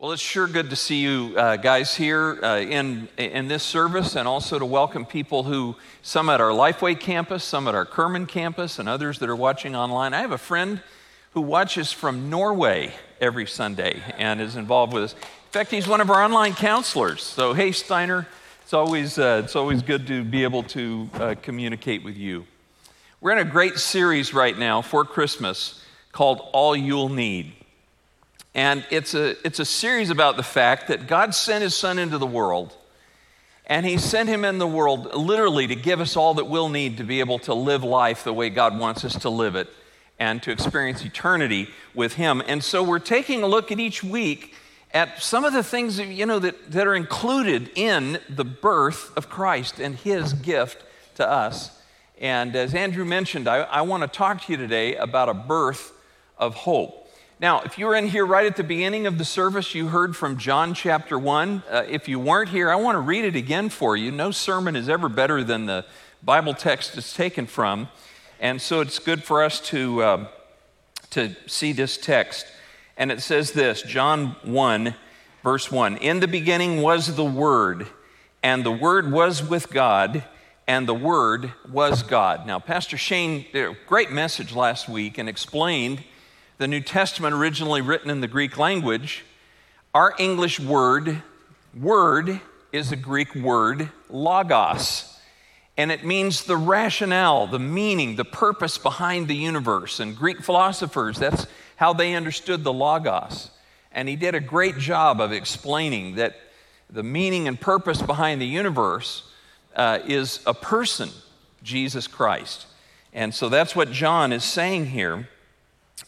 Well, it's sure good to see you uh, guys here uh, in, in this service and also to welcome people who, some at our Lifeway campus, some at our Kerman campus, and others that are watching online. I have a friend who watches from Norway every Sunday and is involved with us. In fact, he's one of our online counselors. So, hey, Steiner, it's always, uh, it's always good to be able to uh, communicate with you. We're in a great series right now for Christmas called All You'll Need. And it's a, it's a series about the fact that God sent his son into the world. And he sent him in the world literally to give us all that we'll need to be able to live life the way God wants us to live it and to experience eternity with him. And so we're taking a look at each week at some of the things you know that, that are included in the birth of Christ and his gift to us. And as Andrew mentioned, I, I want to talk to you today about a birth of hope. Now, if you were in here right at the beginning of the service, you heard from John chapter 1. Uh, if you weren't here, I want to read it again for you. No sermon is ever better than the Bible text it's taken from. And so it's good for us to, uh, to see this text. And it says this John 1, verse 1 In the beginning was the Word, and the Word was with God, and the Word was God. Now, Pastor Shane did a great message last week and explained the New Testament originally written in the Greek language, our English word, word, is a Greek word, logos. And it means the rationale, the meaning, the purpose behind the universe. And Greek philosophers, that's how they understood the logos. And he did a great job of explaining that the meaning and purpose behind the universe uh, is a person, Jesus Christ. And so that's what John is saying here.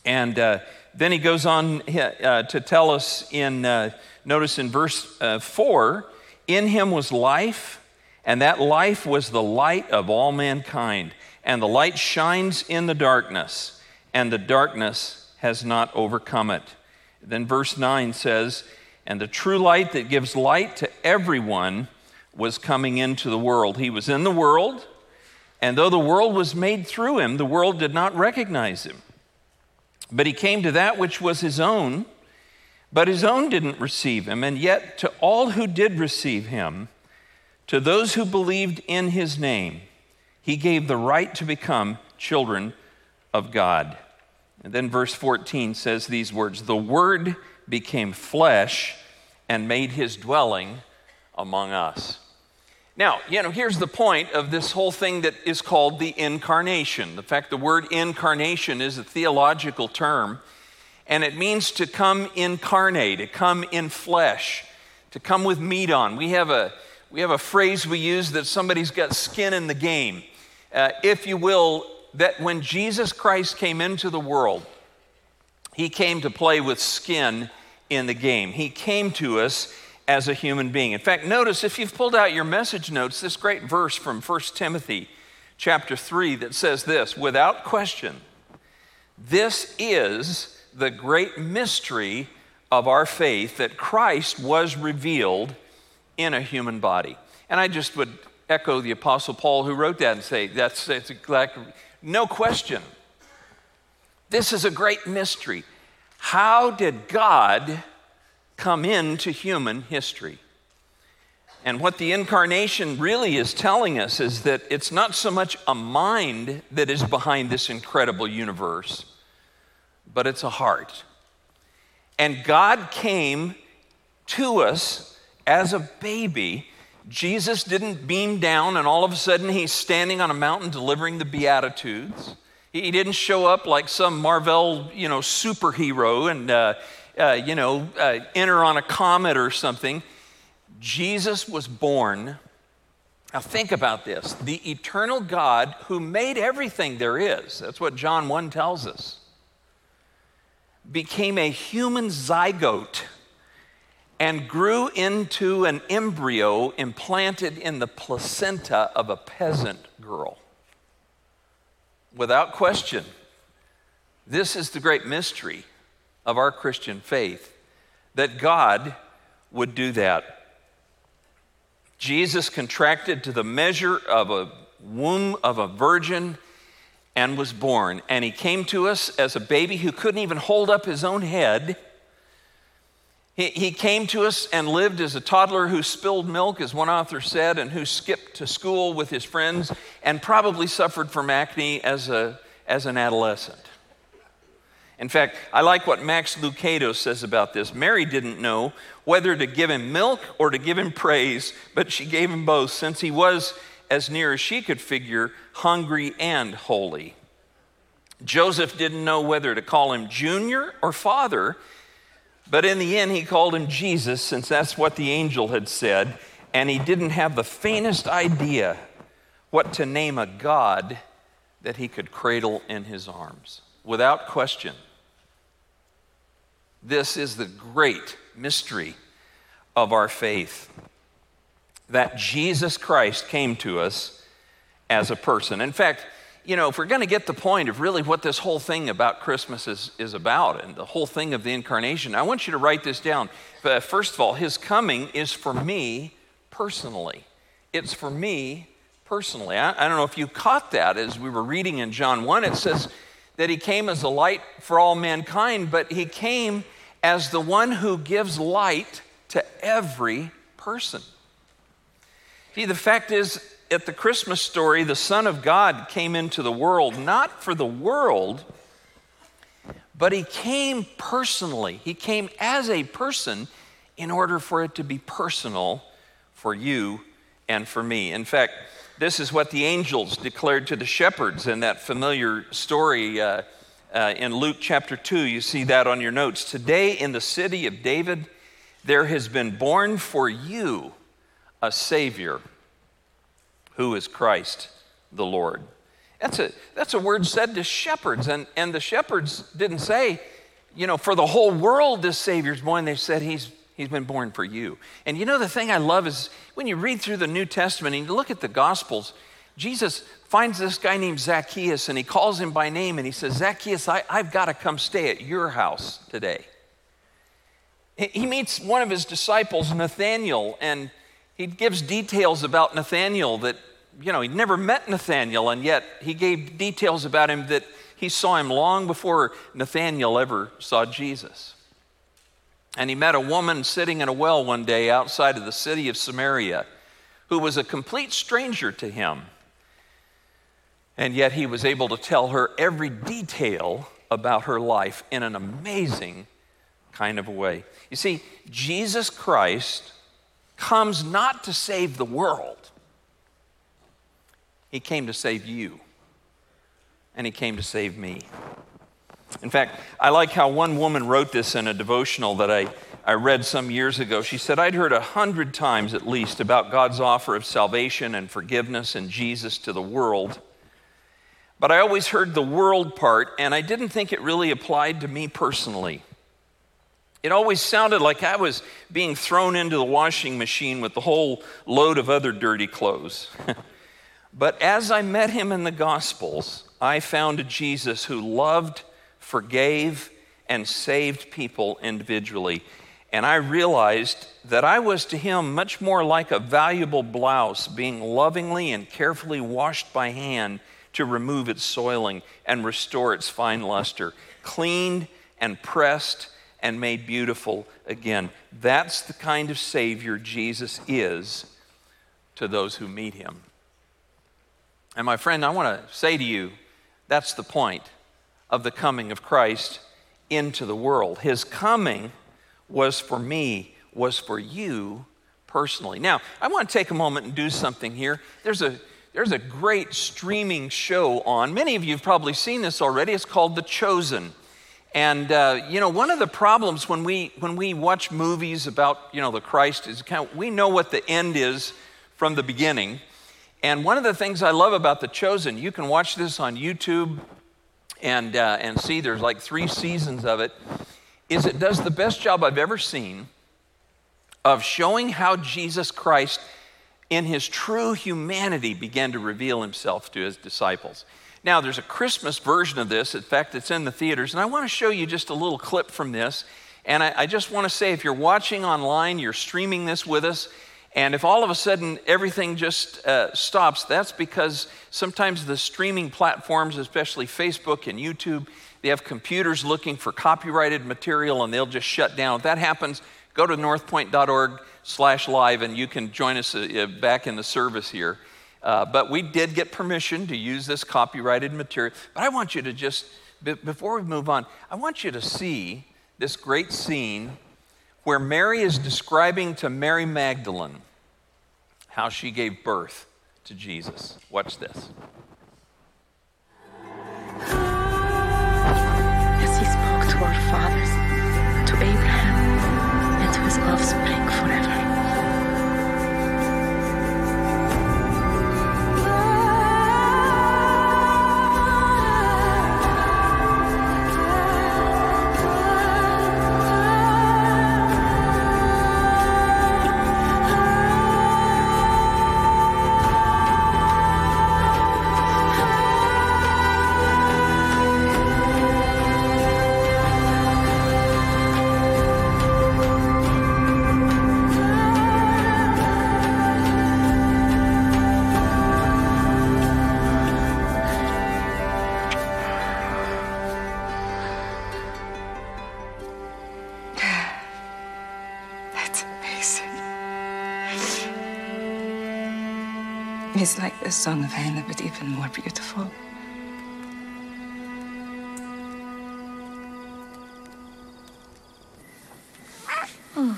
And uh, then he goes on uh, to tell us in, uh, notice in verse uh, 4 In him was life, and that life was the light of all mankind. And the light shines in the darkness, and the darkness has not overcome it. Then verse 9 says, And the true light that gives light to everyone was coming into the world. He was in the world, and though the world was made through him, the world did not recognize him. But he came to that which was his own, but his own didn't receive him. And yet, to all who did receive him, to those who believed in his name, he gave the right to become children of God. And then verse 14 says these words The Word became flesh and made his dwelling among us. Now, you know, here's the point of this whole thing that is called the incarnation. The fact the word incarnation is a theological term, and it means to come incarnate, to come in flesh, to come with meat on. We have a, we have a phrase we use that somebody's got skin in the game. Uh, if you will, that when Jesus Christ came into the world, he came to play with skin in the game. He came to us as a human being. In fact, notice if you've pulled out your message notes, this great verse from 1 Timothy chapter 3 that says this without question, this is the great mystery of our faith that Christ was revealed in a human body. And I just would echo the Apostle Paul who wrote that and say, that's, that's no question. This is a great mystery. How did God come into human history. And what the incarnation really is telling us is that it's not so much a mind that is behind this incredible universe, but it's a heart. And God came to us as a baby. Jesus didn't beam down and all of a sudden he's standing on a mountain delivering the Beatitudes. He didn't show up like some Marvel, you know, superhero and uh, uh, you know, uh, enter on a comet or something. Jesus was born. Now, think about this the eternal God who made everything there is, that's what John 1 tells us, became a human zygote and grew into an embryo implanted in the placenta of a peasant girl. Without question, this is the great mystery of our Christian faith that God would do that. Jesus contracted to the measure of a womb of a virgin and was born. And he came to us as a baby who couldn't even hold up his own head. He, he came to us and lived as a toddler who spilled milk, as one author said, and who skipped to school with his friends and probably suffered from acne as, a, as an adolescent. In fact, I like what Max Lucado says about this. Mary didn't know whether to give him milk or to give him praise, but she gave him both, since he was, as near as she could figure, hungry and holy. Joseph didn't know whether to call him junior or father, but in the end, he called him Jesus, since that's what the angel had said, and he didn't have the faintest idea what to name a God that he could cradle in his arms. Without question, this is the great mystery of our faith that Jesus Christ came to us as a person. In fact, you know, if we're going to get the point of really what this whole thing about Christmas is, is about and the whole thing of the incarnation, I want you to write this down. But first of all, his coming is for me personally. It's for me personally. I, I don't know if you caught that as we were reading in John 1. It says, that he came as a light for all mankind, but he came as the one who gives light to every person. See, the fact is, at the Christmas story, the Son of God came into the world not for the world, but he came personally. He came as a person in order for it to be personal for you and for me. In fact, this is what the angels declared to the shepherds in that familiar story uh, uh, in Luke chapter 2. You see that on your notes. Today, in the city of David, there has been born for you a Savior who is Christ the Lord. That's a, that's a word said to shepherds, and, and the shepherds didn't say, you know, for the whole world this Savior's born. They said, He's He's been born for you. And you know, the thing I love is when you read through the New Testament and you look at the Gospels, Jesus finds this guy named Zacchaeus and he calls him by name and he says, Zacchaeus, I, have got to come stay at your house today. He meets one of his disciples, Nathaniel, and he gives details about Nathaniel that, you know, he'd never met Nathaniel, and yet he gave details about him that he saw him long before Nathaniel ever saw Jesus. And he met a woman sitting in a well one day outside of the city of Samaria who was a complete stranger to him. And yet he was able to tell her every detail about her life in an amazing kind of way. You see, Jesus Christ comes not to save the world, He came to save you, and He came to save me. In fact, I like how one woman wrote this in a devotional that I, I read some years ago. She said, I'd heard a hundred times at least about God's offer of salvation and forgiveness and Jesus to the world. But I always heard the world part, and I didn't think it really applied to me personally. It always sounded like I was being thrown into the washing machine with the whole load of other dirty clothes. but as I met him in the Gospels, I found a Jesus who loved forgave, and saved people individually. And I realized that I was to him much more like a valuable blouse being lovingly and carefully washed by hand to remove its soiling and restore its fine luster, cleaned and pressed and made beautiful again. That's the kind of Savior Jesus is to those who meet him. And my friend, I want to say to you, that's the point of the coming of Christ into the world. His coming was for me, was for you personally. Now, I want to take a moment and do something here. There's a there's a great streaming show on. Many of you have probably seen this already. It's called The Chosen. And uh, you know, one of the problems when we when we watch movies about you know the Christ is kind of, we know what the end is from the beginning. And one of the things I love about The Chosen, you can watch this on YouTube and, uh, and see there's like three seasons of it, is it does the best job I've ever seen of showing how Jesus Christ, in his true humanity, began to reveal himself to his disciples. Now, there's a Christmas version of this. In fact, it's in the theaters. And I want to show you just a little clip from this. And I, I just want to say if you're watching online, you're streaming this with us, and if all of a sudden everything just uh, stops, that's because sometimes the streaming platforms, especially Facebook and YouTube, they have computers looking for copyrighted material and they'll just shut down. If that happens, go to northpoint.org slash live and you can join us uh, back in the service here. Uh, but we did get permission to use this copyrighted material. But I want you to just, before we move on, I want you to see this great scene where Mary is describing to Mary Magdalene how she gave birth to Jesus. Watch this. As he spoke to our fathers, to Abraham, and to his offspring He's like the song of Hannah, but even more beautiful. Oh.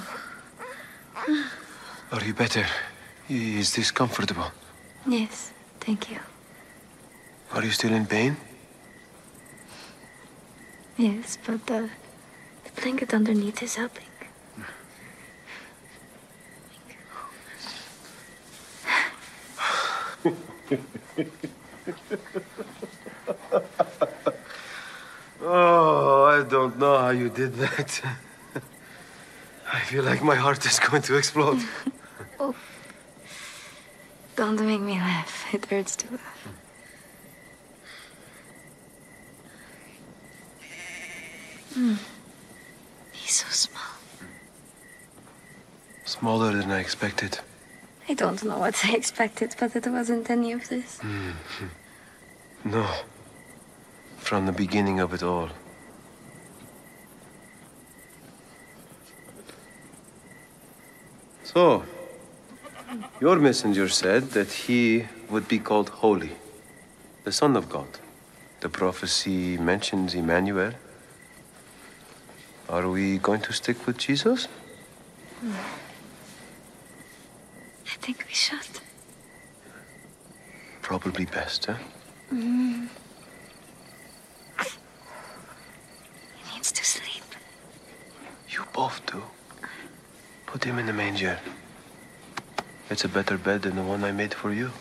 Are you better? Is this comfortable? Yes, thank you. Are you still in pain? Yes, but the, the blanket underneath is helping. Oh, I don't know how you did that. I feel like my heart is going to explode. oh. Don't make me laugh. It hurts to laugh. Mm. He's so small. Smaller than I expected. I don't know what I expected, but it wasn't any of this. Mm. No. From the beginning of it all. So, your messenger said that he would be called Holy, the Son of God. The prophecy mentions Emmanuel. Are we going to stick with Jesus? Mm. Think we should. Probably best, huh? Mm. He needs to sleep. You both do. Put him in the manger. It's a better bed than the one I made for you.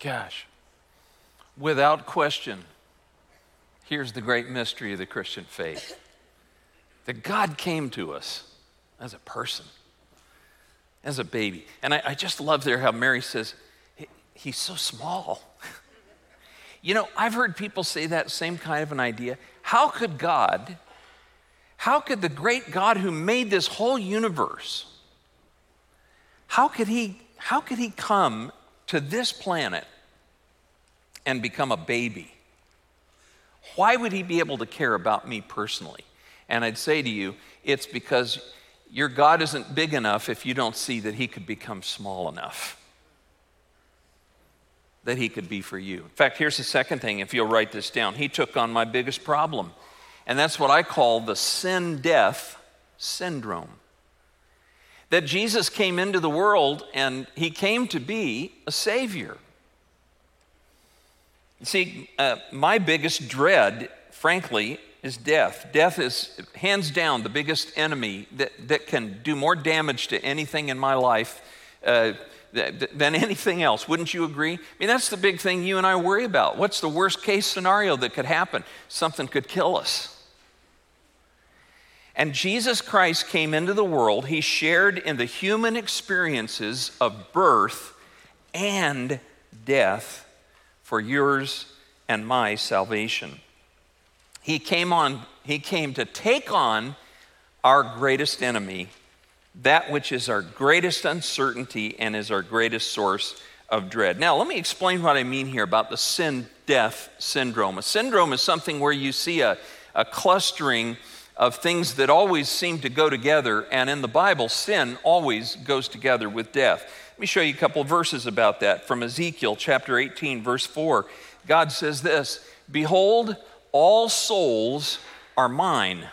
Gosh, without question, here's the great mystery of the Christian faith that God came to us as a person, as a baby. And I, I just love there how Mary says, He's so small. you know, I've heard people say that same kind of an idea. How could God, how could the great God who made this whole universe, how could he, how could he come to this planet and become a baby? Why would he be able to care about me personally? And I'd say to you, it's because your God isn't big enough if you don't see that he could become small enough. That he could be for you. In fact, here's the second thing, if you'll write this down. He took on my biggest problem, and that's what I call the sin death syndrome that Jesus came into the world and he came to be a savior. You See, uh, my biggest dread, frankly, is death. Death is hands down the biggest enemy that, that can do more damage to anything in my life uh, than anything else. Wouldn't you agree? I mean, that's the big thing you and I worry about. What's the worst case scenario that could happen? Something could kill us. And Jesus Christ came into the world. He shared in the human experiences of birth and death for yours and my salvation. He came on he came to take on our greatest enemy, that which is our greatest uncertainty and is our greatest source of dread. Now, let me explain what I mean here about the sin death syndrome. A syndrome is something where you see a, a clustering of things that always seem to go together, and in the Bible, sin always goes together with death. Let me show you a couple verses about that from Ezekiel chapter 18, verse 4. God says this Behold, all souls are mine.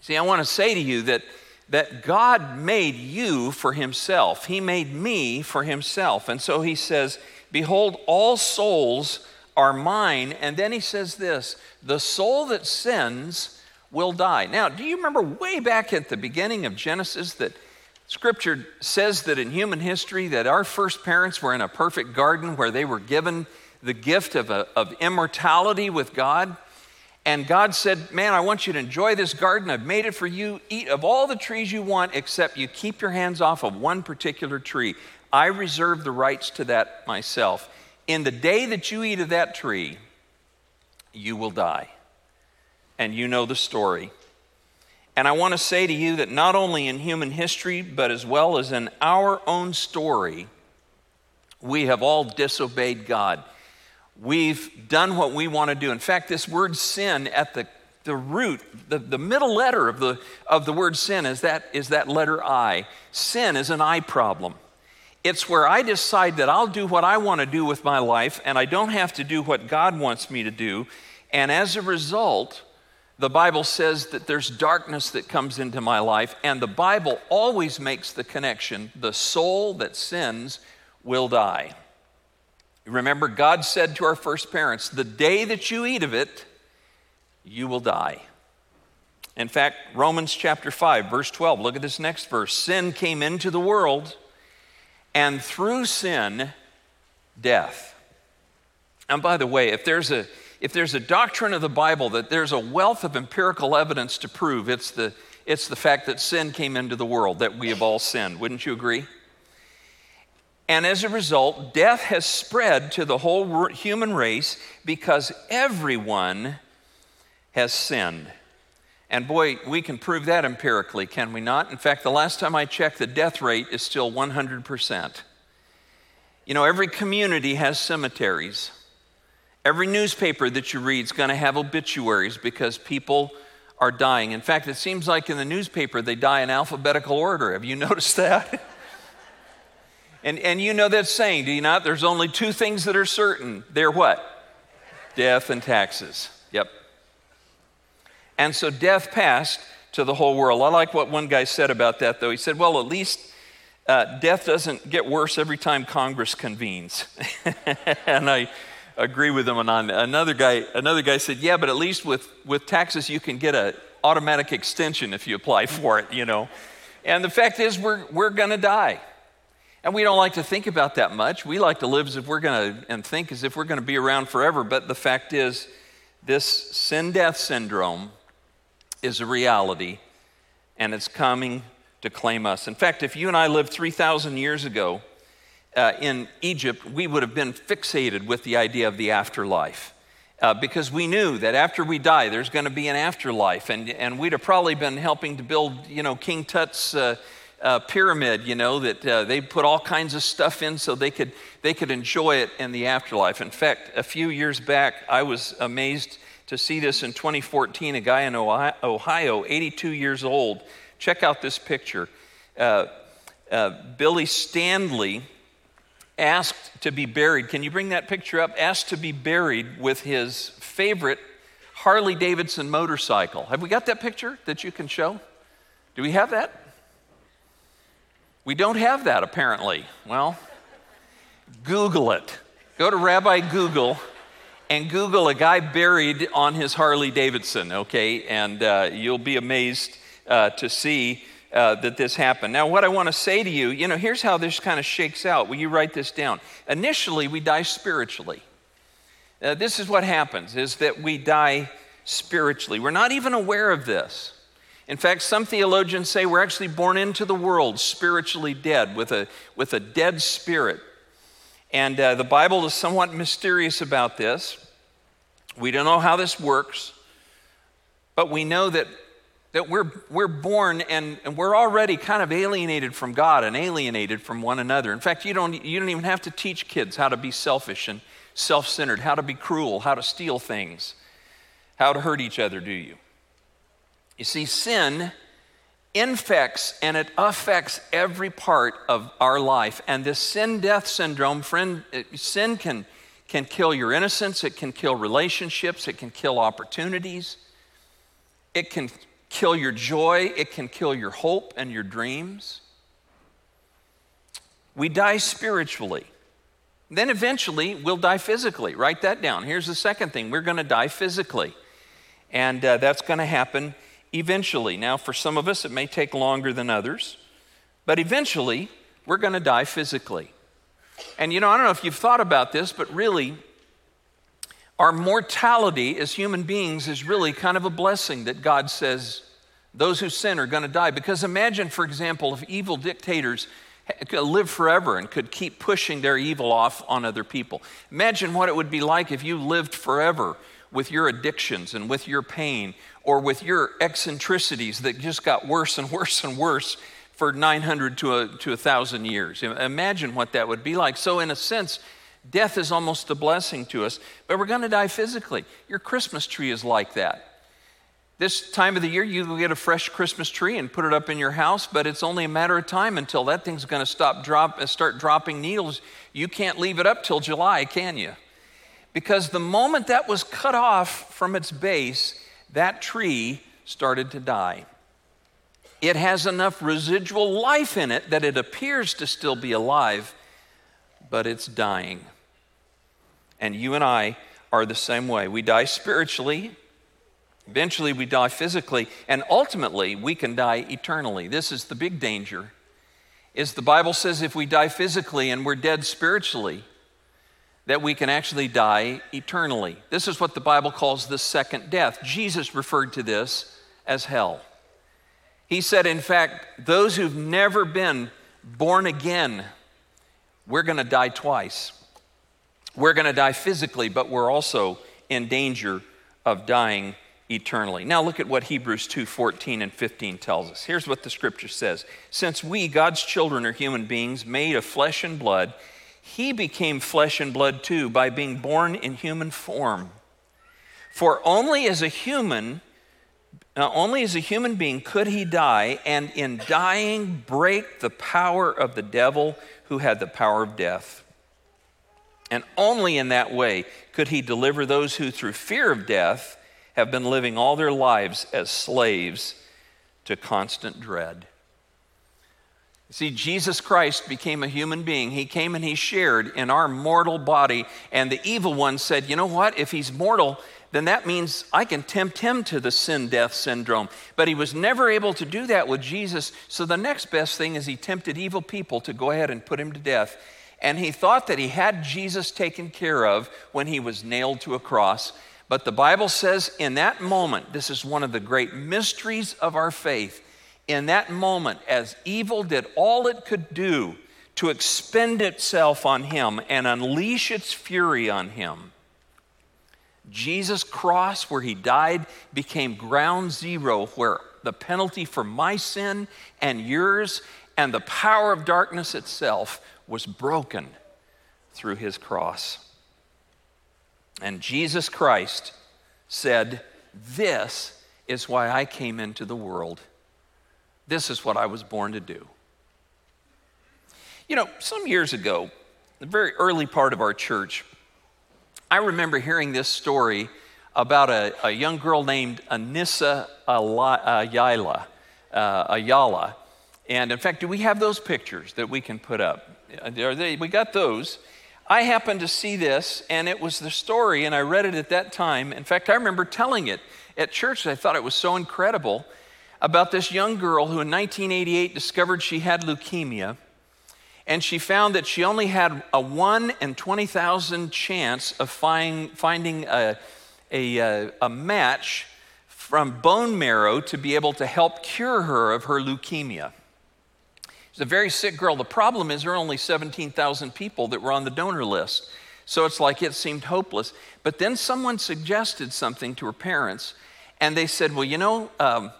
See, I want to say to you that, that God made you for himself. He made me for himself. And so he says, Behold, all souls are mine. And then he says this the soul that sins will die. Now, do you remember way back at the beginning of Genesis that Scripture says that in human history that our first parents were in a perfect garden where they were given the gift of, a, of immortality with God. And God said, Man, I want you to enjoy this garden. I've made it for you. Eat of all the trees you want, except you keep your hands off of one particular tree. I reserve the rights to that myself. In the day that you eat of that tree, you will die. And you know the story. And I want to say to you that not only in human history, but as well as in our own story, we have all disobeyed God. We've done what we want to do. In fact, this word sin at the, the root, the, the middle letter of the, of the word sin is that, is that letter I. Sin is an I problem. It's where I decide that I'll do what I want to do with my life and I don't have to do what God wants me to do. And as a result, the Bible says that there's darkness that comes into my life, and the Bible always makes the connection the soul that sins will die. Remember, God said to our first parents, The day that you eat of it, you will die. In fact, Romans chapter 5, verse 12, look at this next verse. Sin came into the world, and through sin, death. And by the way, if there's a if there's a doctrine of the Bible that there's a wealth of empirical evidence to prove, it's the, it's the fact that sin came into the world, that we have all sinned. Wouldn't you agree? And as a result, death has spread to the whole human race because everyone has sinned. And boy, we can prove that empirically, can we not? In fact, the last time I checked, the death rate is still 100%. You know, every community has cemeteries. Every newspaper that you read is going to have obituaries because people are dying. In fact, it seems like in the newspaper they die in alphabetical order. Have you noticed that? and, and you know that saying, do you not? There's only two things that are certain. They're what? Death and taxes. Yep. And so death passed to the whole world. I like what one guy said about that, though. He said, well, at least uh, death doesn't get worse every time Congress convenes. and I agree with him on another guy another guy said yeah but at least with with taxes you can get an automatic extension if you apply for it you know. And the fact is we're we're going to die. And we don't like to think about that much. We like to live as if we're going to and think as if we're going to be around forever. But the fact is this sin death syndrome is a reality and it's coming to claim us. In fact if you and i lived 3000 years ago uh, in Egypt, we would have been fixated with the idea of the afterlife. Uh, because we knew that after we die, there's going to be an afterlife. And, and we'd have probably been helping to build, you know, King Tut's uh, uh pyramid, you know, that uh, they put all kinds of stuff in so they could, they could enjoy it in the afterlife. In fact, a few years back, I was amazed to see this in 2014. A guy in Ohio, 82 years old, check out this picture. Uh, Billy Standley asked to be buried. Can you bring that picture up? Asked to be buried with his favorite Harley Davidson motorcycle. Have we got that picture that you can show? Do we have that? We don't have that apparently. Well, Google it. Go to Rabbi Google and Google a guy buried on his Harley Davidson, okay? And uh, you'll be amazed uh, to see uh, that this happened. Now, what I want to say to you, you know, here's how this kind of shakes out. Will you write this down? Initially, we die spiritually. Uh, this is what happens: is that we die spiritually. We're not even aware of this. In fact, some theologians say we're actually born into the world spiritually dead, with a, with a dead spirit. And uh, the Bible is somewhat mysterious about this. We don't know how this works, but we know that, that we're, we're born and, and we're already kind of alienated from God and alienated from one another. In fact, you don't, you don't even have to teach kids how to be selfish and self centered, how to be cruel, how to steal things, how to hurt each other, do you? You see, sin infects and it affects every part of our life. And this sin death syndrome, friend, sin can, can kill your innocence, it can kill relationships, it can kill opportunities, it can kill your joy, it can kill your hope and your dreams. We die spiritually. Then eventually we'll die physically. Write that down. Here's the second thing we're going to die physically. And uh, that's going to happen eventually. Now, for some of us, it may take longer than others, but eventually, we're going to die physically. And you know, I don't know if you've thought about this, but really, our mortality as human beings is really kind of a blessing that God says those who sin are going to die. Because imagine, for example, if evil dictators live forever and could keep pushing their evil off on other people. Imagine what it would be like if you lived forever with your addictions and with your pain or with your eccentricities that just got worse and worse and worse for 900 to a, to 1,000 years. Imagine what that would be like. So, in a sense, death is almost a blessing to us, but we're going to die physically. Your Christmas tree is like that. This time of the year, you get a fresh Christmas tree and put it up in your house, but it's only a matter of time until that thing's going to stop drop, uh, start dropping needles. You can't leave it up till July, can you? Because the moment that was cut off from its base, that tree started to die. It has enough residual life in it that it appears to still be alive, but it's dying. And you and I are the same way. We die spiritually, eventually, we die physically, and ultimately, we can die eternally. This is the big danger. Is the Bible says if we die physically and we're dead spiritually, that we can actually die eternally. This is what the Bible calls the second death. Jesus referred to this as hell. He said, in fact, those who've never been born again, we're going to die twice. We're going to die physically, but we're also in danger of dying eternally. Now look at what Hebrews 2 14 and 15 tells us. Here's what the scripture says Since we, God's children, are human beings made of flesh and blood, he became flesh and blood too by being born in human form. For only as a human, uh, only as a human being could he die, and in dying break the power of the devil who had the power of death. And only in that way could he deliver those who, through fear of death, have been living all their lives as slaves to constant dread. See, Jesus Christ became a human being. He came and he shared in our mortal body. And the evil one said, You know what? If he's mortal, then that means I can tempt him to the sin death syndrome. But he was never able to do that with Jesus. So the next best thing is he tempted evil people to go ahead and put him to death. And he thought that he had Jesus taken care of when he was nailed to a cross. But the Bible says in that moment, this is one of the great mysteries of our faith in that moment, as evil did all it could do to expend itself on him and unleash its fury on him, Jesus' cross, where he died, became ground zero, where the penalty for my sin and yours and the power of darkness itself was broken through his cross. And Jesus Christ said, This is why I came into the world this is what I was born to do. You know, some years ago, the very early part of our church, I remember hearing this story about a, a young girl named Anissa Ayala, uh, Ayala. And in fact, do we have those pictures that we can put up? Uh, Are they, we got those. I happened to see this, and it was the story, and I read it at that time. In fact, I remember telling it at church. I thought it was so incredible about this young girl who in 1988 discovered she had leukemia. And she found that she only had a 1 in 20,000 chance of find, finding a, a, uh, a match from bone marrow to be able to help cure her of her leukemia. She's a very sick girl. The problem is there are only 17,000 people that were on the donor list. So it's like it seemed hopeless. But then someone suggested something to her parents, and they said, Well, you know, um,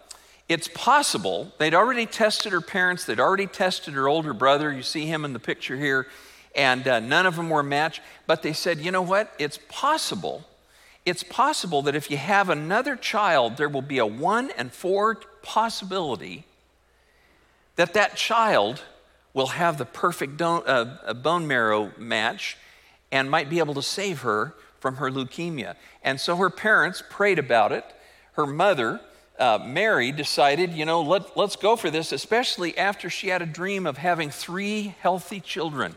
it's possible. They'd already tested her parents, they'd already tested her older brother. You see him in the picture here, and uh, none of them were matched. But they said, You know what? It's possible. It's possible that if you have another child, there will be a one and four possibility that that child will have the perfect don- uh, bone marrow match and might be able to save her from her leukemia. And so her parents prayed about it. Her mother, uh, Mary, decided, you know, let, let's go for this, especially after she had a dream of having three healthy children.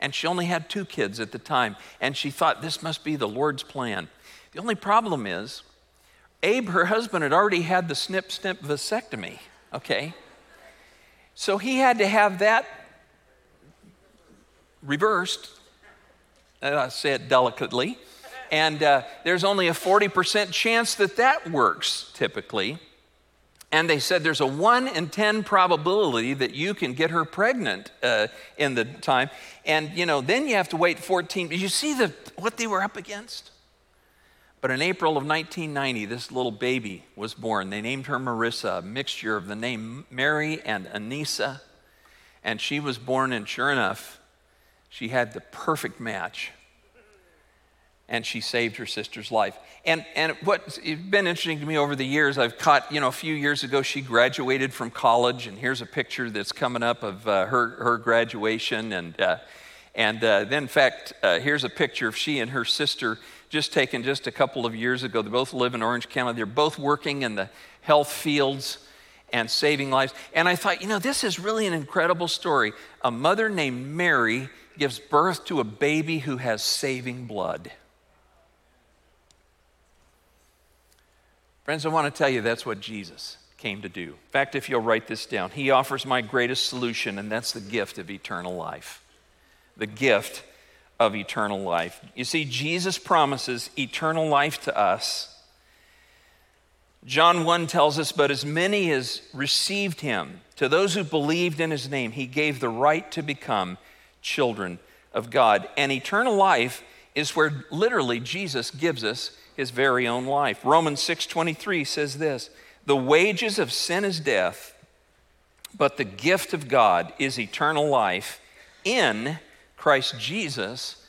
And she only had two kids at the time. And she thought, this must be the Lord's plan. The only problem is, Abe, her husband, had already had the snip snip vasectomy, okay? So he had to have that reversed. I say it delicately. And uh, there's only a 40% chance that that works typically. And they said there's a 1 in 10 probability that you can get her pregnant uh, in the time. And, you know, then you have to wait 14. Did you see the, what they were up against? But in April of 1990, this little baby was born. They named her Marissa, a mixture of the name Mary and Anissa. And she was born, and sure enough, she had the perfect match. And she saved her sister's life. And, and what's been interesting to me over the years, I've caught, you know, a few years ago, she graduated from college, and here's a picture that's coming up of uh, her, her graduation. And, uh, and uh, then, in fact, uh, here's a picture of she and her sister just taken just a couple of years ago. They both live in Orange County. They're both working in the health fields and saving lives. And I thought, you know, this is really an incredible story. A mother named Mary gives birth to a baby who has saving blood. Friends, I want to tell you that's what Jesus came to do. In fact, if you'll write this down, he offers my greatest solution, and that's the gift of eternal life. The gift of eternal life. You see, Jesus promises eternal life to us. John 1 tells us, But as many as received him, to those who believed in his name, he gave the right to become children of God. And eternal life is where literally Jesus gives us his very own life. Romans 6:23 says this, "The wages of sin is death, but the gift of God is eternal life in Christ Jesus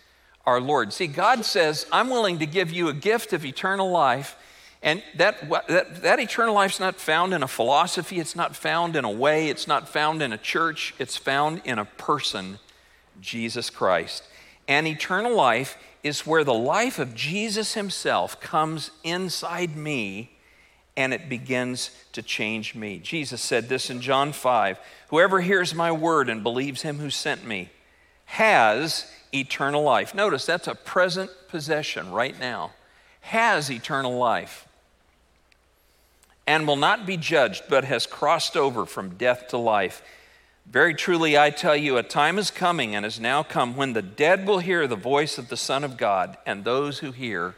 our Lord. See, God says, I'm willing to give you a gift of eternal life. And that, that, that eternal life is not found in a philosophy, it's not found in a way, it's not found in a church, it's found in a person, Jesus Christ. And eternal life is where the life of Jesus Himself comes inside me and it begins to change me. Jesus said this in John 5 Whoever hears my word and believes Him who sent me has eternal life. Notice that's a present possession right now. Has eternal life and will not be judged, but has crossed over from death to life. Very truly, I tell you, a time is coming and has now come when the dead will hear the voice of the Son of God, and those who hear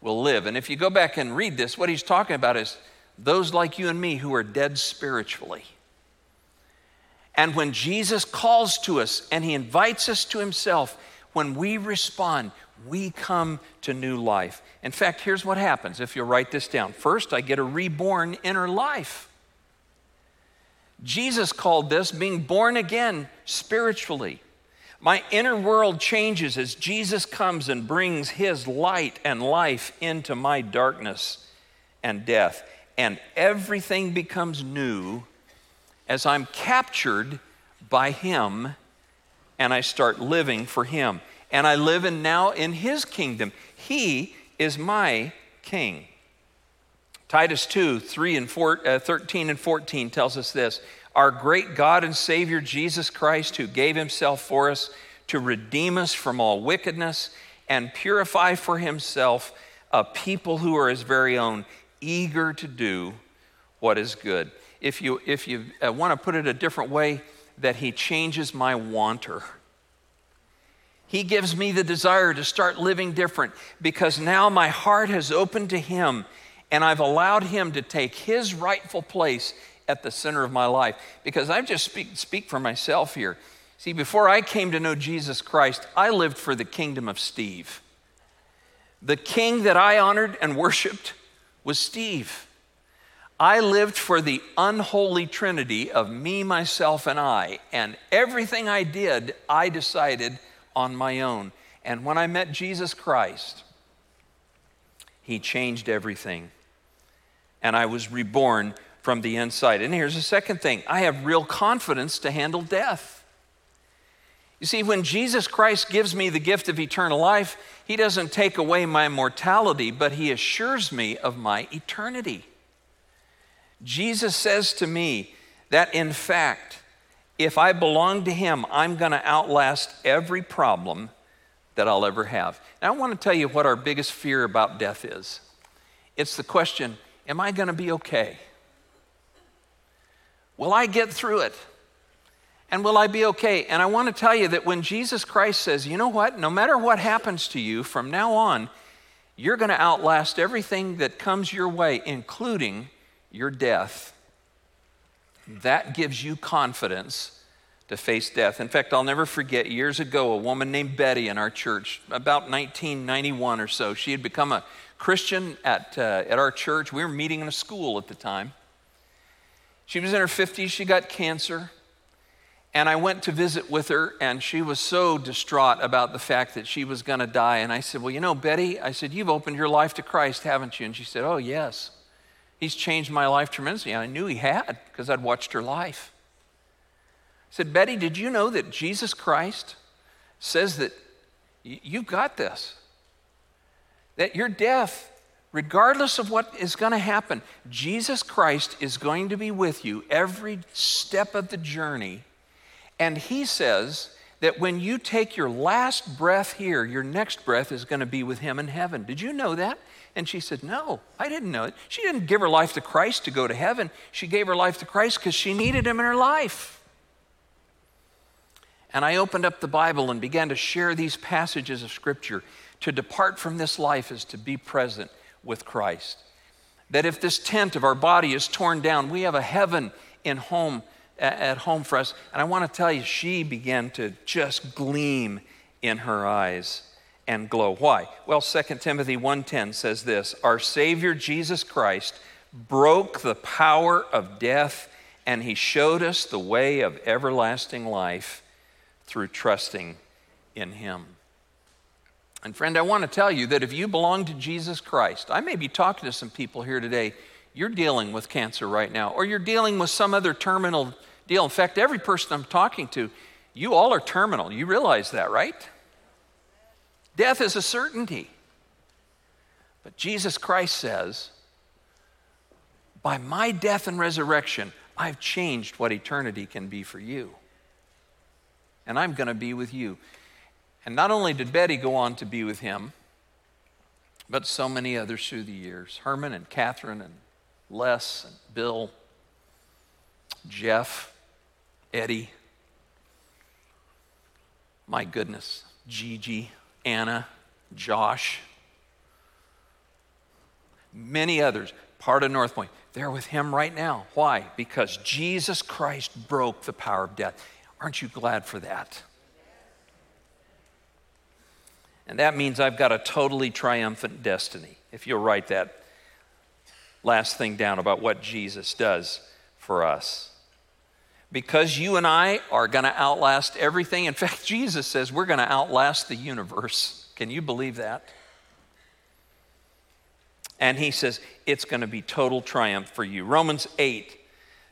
will live. And if you go back and read this, what he's talking about is those like you and me who are dead spiritually. And when Jesus calls to us and he invites us to himself, when we respond, we come to new life. In fact, here's what happens if you'll write this down. First, I get a reborn inner life. Jesus called this being born again spiritually. My inner world changes as Jesus comes and brings his light and life into my darkness and death. And everything becomes new as I'm captured by Him and I start living for Him. And I live in now in His kingdom. He is my King. Titus 2 3 and 4, uh, 13 and 14 tells us this Our great God and Savior Jesus Christ, who gave Himself for us to redeem us from all wickedness and purify for Himself a people who are His very own, eager to do what is good. If you, if you uh, want to put it a different way, that He changes my wanter. He gives me the desire to start living different because now my heart has opened to Him and I've allowed Him to take His rightful place at the center of my life. Because I just speak, speak for myself here. See, before I came to know Jesus Christ, I lived for the kingdom of Steve. The king that I honored and worshiped was Steve. I lived for the unholy trinity of me, myself, and I. And everything I did, I decided on my own. And when I met Jesus Christ, He changed everything. And I was reborn from the inside. And here's the second thing I have real confidence to handle death. You see, when Jesus Christ gives me the gift of eternal life, He doesn't take away my mortality, but He assures me of my eternity. Jesus says to me that, in fact, if I belong to Him, I'm going to outlast every problem that I'll ever have. And I want to tell you what our biggest fear about death is it's the question Am I going to be okay? Will I get through it? And will I be okay? And I want to tell you that when Jesus Christ says, you know what, no matter what happens to you from now on, you're going to outlast everything that comes your way, including your death. That gives you confidence to face death. In fact, I'll never forget years ago, a woman named Betty in our church, about 1991 or so, she had become a Christian at, uh, at our church. We were meeting in a school at the time. She was in her 50s, she got cancer. And I went to visit with her, and she was so distraught about the fact that she was going to die. And I said, Well, you know, Betty, I said, You've opened your life to Christ, haven't you? And she said, Oh, yes. He's changed my life tremendously. And I knew he had because I'd watched her life. I said, Betty, did you know that Jesus Christ says that you've got this? That your death, regardless of what is going to happen, Jesus Christ is going to be with you every step of the journey. And he says that when you take your last breath here, your next breath is going to be with him in heaven. Did you know that? And she said, No, I didn't know it. She didn't give her life to Christ to go to heaven. She gave her life to Christ because she needed him in her life. And I opened up the Bible and began to share these passages of Scripture. To depart from this life is to be present with Christ. That if this tent of our body is torn down, we have a heaven in home at home for us. And I want to tell you, she began to just gleam in her eyes and glow. Why? Well, 2 Timothy 1:10 says this, "Our Savior Jesus Christ broke the power of death, and he showed us the way of everlasting life through trusting in him." And friend, I want to tell you that if you belong to Jesus Christ, I may be talking to some people here today, you're dealing with cancer right now, or you're dealing with some other terminal deal. In fact, every person I'm talking to, you all are terminal. You realize that, right? Death is a certainty. But Jesus Christ says, by my death and resurrection, I've changed what eternity can be for you. And I'm going to be with you. And not only did Betty go on to be with him, but so many others through the years Herman and Catherine and Les and Bill, Jeff, Eddie. My goodness, Gigi. Anna, Josh, many others, part of North Point. They're with him right now. Why? Because Jesus Christ broke the power of death. Aren't you glad for that? And that means I've got a totally triumphant destiny. If you'll write that last thing down about what Jesus does for us because you and I are going to outlast everything. In fact, Jesus says we're going to outlast the universe. Can you believe that? And he says it's going to be total triumph for you. Romans 8,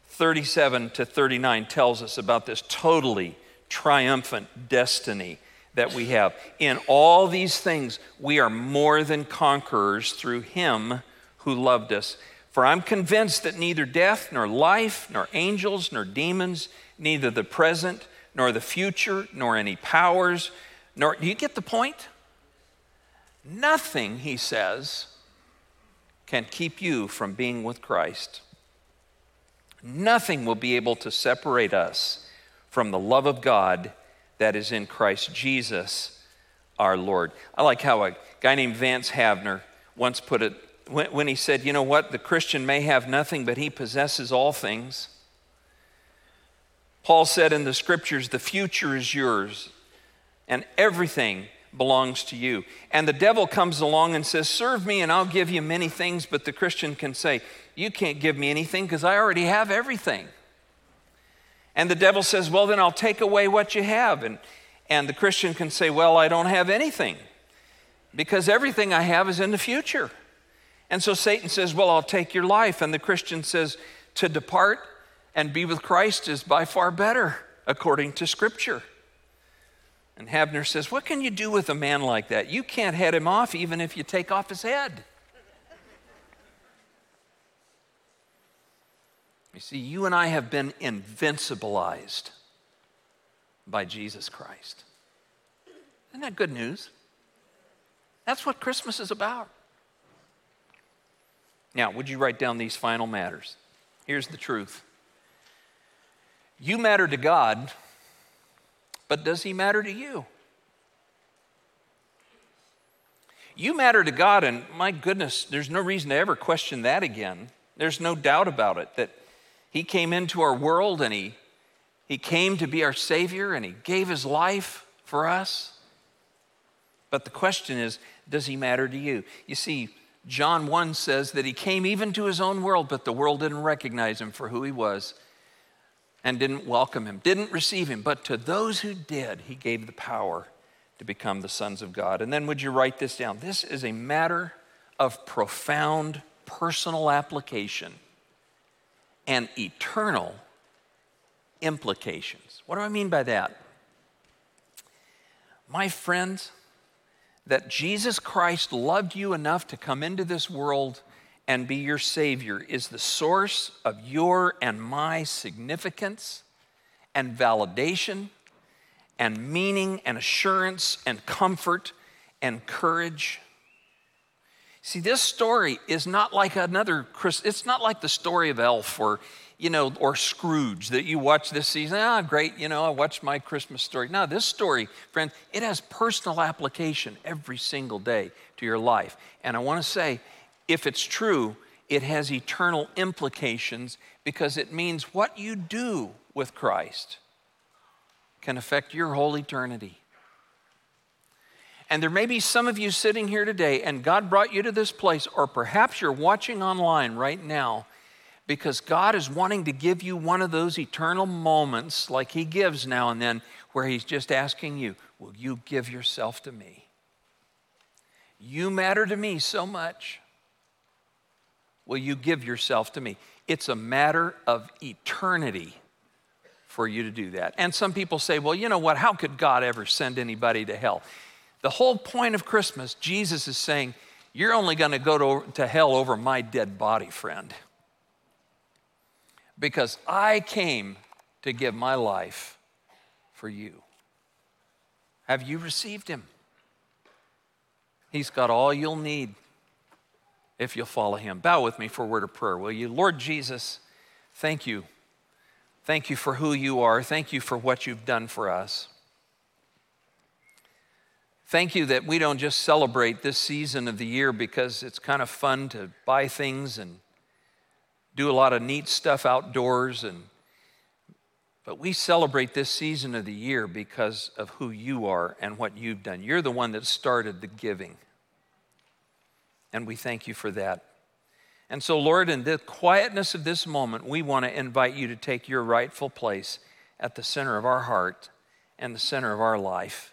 37 to 39 tells us about this totally triumphant destiny that we have. In all these things, we are more than conquerors through him who loved us. For I'm convinced that neither death, nor life, nor angels, nor demons, neither the present, nor the future, nor any powers, nor. Do you get the point? Nothing, he says, can keep you from being with Christ. Nothing will be able to separate us from the love of God that is in Christ Jesus our Lord. I like how a guy named Vance Havner once put it when, he said, You know what? The Christian may have nothing, but he possesses all things. Paul said in the scriptures, The future is yours, and everything belongs to you. And the devil comes along and says, Serve me, and I'll give you many things. But the Christian can say, You can't give me anything because I already have everything. And the devil says, Well, then I'll take away what you have. And, and the Christian can say, Well, I don't have anything because everything I have is in the future. And so Satan says, Well, I'll take your life. And the Christian says, To depart and be with Christ is by far better, according to Scripture. And Havner says, What can you do with a man like that? You can't head him off even if you take off his head. You see, you and I have been invincibilized by Jesus Christ. Isn't that good news? That's what Christmas is about. Now, would you write down these final matters? Here's the truth you matter to God, but does He matter to you? You matter to God, and my goodness, there's no reason to ever question that again. There's no doubt about it that He came into our world and He, he came to be our Savior and He gave His life for us. But the question is, does He matter to you? You see, John 1 says that He came even to His own world, but the world didn't recognize Him for who He was and didn't welcome him, didn't receive him. But to those who did, he gave the power to become the sons of God. And then would you write this down? This is a matter of profound personal application and eternal implications. What do I mean by that? My friends, that Jesus Christ loved you enough to come into this world and be your Savior is the source of your and my significance and validation and meaning and assurance and comfort and courage. See, this story is not like another, it's not like the story of Elf or, you know, or Scrooge that you watch this season. Ah, great, you know, I watched my Christmas story. Now, this story, friend, it has personal application every single day to your life. And I want to say, if it's true, it has eternal implications because it means what you do with Christ can affect your whole eternity. And there may be some of you sitting here today, and God brought you to this place, or perhaps you're watching online right now because God is wanting to give you one of those eternal moments like He gives now and then, where He's just asking you, Will you give yourself to me? You matter to me so much. Will you give yourself to me? It's a matter of eternity for you to do that. And some people say, well, you know what? How could God ever send anybody to hell? The whole point of Christmas, Jesus is saying, you're only going to go to hell over my dead body, friend. Because I came to give my life for you. Have you received him? He's got all you'll need if you'll follow him. Bow with me for a word of prayer, will you? Lord Jesus, thank you. Thank you for who you are. Thank you for what you've done for us. Thank you that we don't just celebrate this season of the year because it's kind of fun to buy things and do a lot of neat stuff outdoors and but we celebrate this season of the year because of who you are and what you've done. You're the one that started the giving. And we thank you for that. And so, Lord, in the quietness of this moment, we want to invite you to take your rightful place at the center of our heart and the center of our life.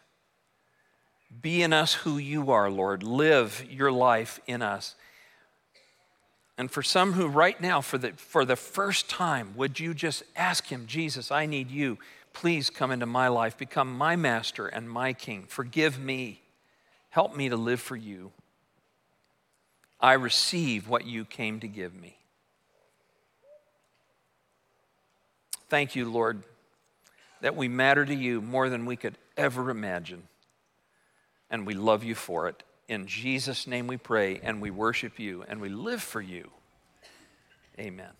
Be in us who you are, Lord. Live your life in us. And for some who right now, for the, for the first time, would you just ask him, Jesus, I need you. Please come into my life, become my master and my king. Forgive me. Help me to live for you. I receive what you came to give me. Thank you, Lord, that we matter to you more than we could ever imagine. And we love you for it. In Jesus' name we pray and we worship you and we live for you. Amen.